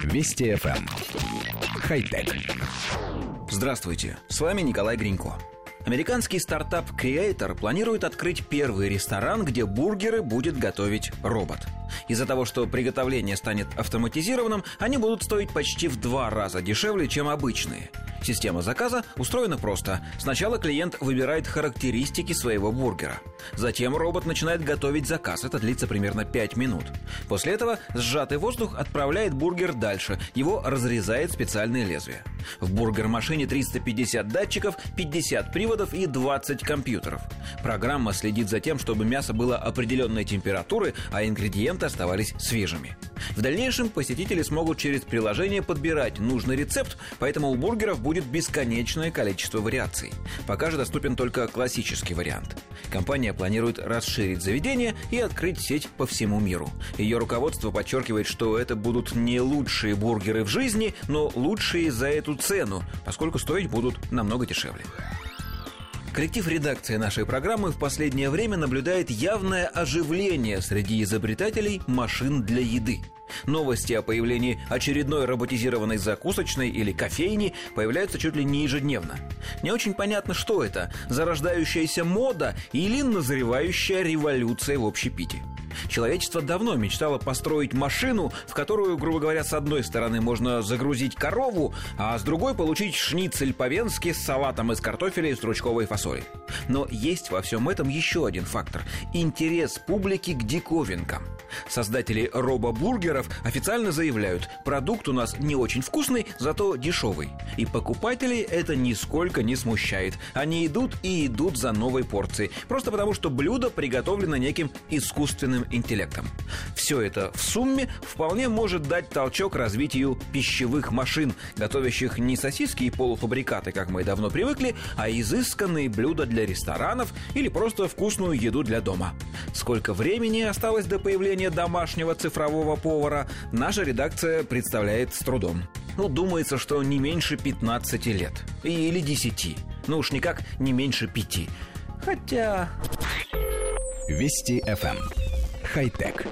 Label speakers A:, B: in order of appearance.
A: Вести FM. Эм. Хай-тек.
B: Здравствуйте, с вами Николай Гринько. Американский стартап Creator планирует открыть первый ресторан, где бургеры будет готовить робот. Из-за того, что приготовление станет автоматизированным, они будут стоить почти в два раза дешевле, чем обычные – Система заказа устроена просто. Сначала клиент выбирает характеристики своего бургера. Затем робот начинает готовить заказ. Это длится примерно 5 минут. После этого сжатый воздух отправляет бургер дальше. Его разрезает специальное лезвие. В бургер-машине 350 датчиков, 50 приводов и 20 компьютеров. Программа следит за тем, чтобы мясо было определенной температуры, а ингредиенты оставались свежими. В дальнейшем посетители смогут через приложение подбирать нужный рецепт, поэтому у бургеров будет бесконечное количество вариаций. Пока же доступен только классический вариант. Компания планирует расширить заведение и открыть сеть по всему миру. Ее руководство подчеркивает, что это будут не лучшие бургеры в жизни, но лучшие за эту цену, поскольку стоить будут намного дешевле. Коллектив редакции нашей программы в последнее время наблюдает явное оживление среди изобретателей машин для еды. Новости о появлении очередной роботизированной закусочной или кофейни появляются чуть ли не ежедневно. Не очень понятно, что это – зарождающаяся мода или назревающая революция в общепите. Человечество давно мечтало построить машину, в которую, грубо говоря, с одной стороны можно загрузить корову, а с другой получить шницель по-венски с салатом из картофеля и стручковой фасоли. Но есть во всем этом еще один фактор – интерес публики к диковинкам. Создатели робобургеров официально заявляют, продукт у нас не очень вкусный, зато дешевый. И покупателей это нисколько не смущает. Они идут и идут за новой порцией, просто потому что блюдо приготовлено неким искусственным интеллектом. Все это в сумме вполне может дать толчок развитию пищевых машин, готовящих не сосиски и полуфабрикаты, как мы давно привыкли, а изысканные блюда для ресторанов или просто вкусную еду для дома. Сколько времени осталось до появления домашнего цифрового повара, наша редакция представляет с трудом. Ну, думается, что не меньше 15 лет. Или 10. Ну уж никак не меньше 5. Хотя...
A: Вести FM. Хай-тек.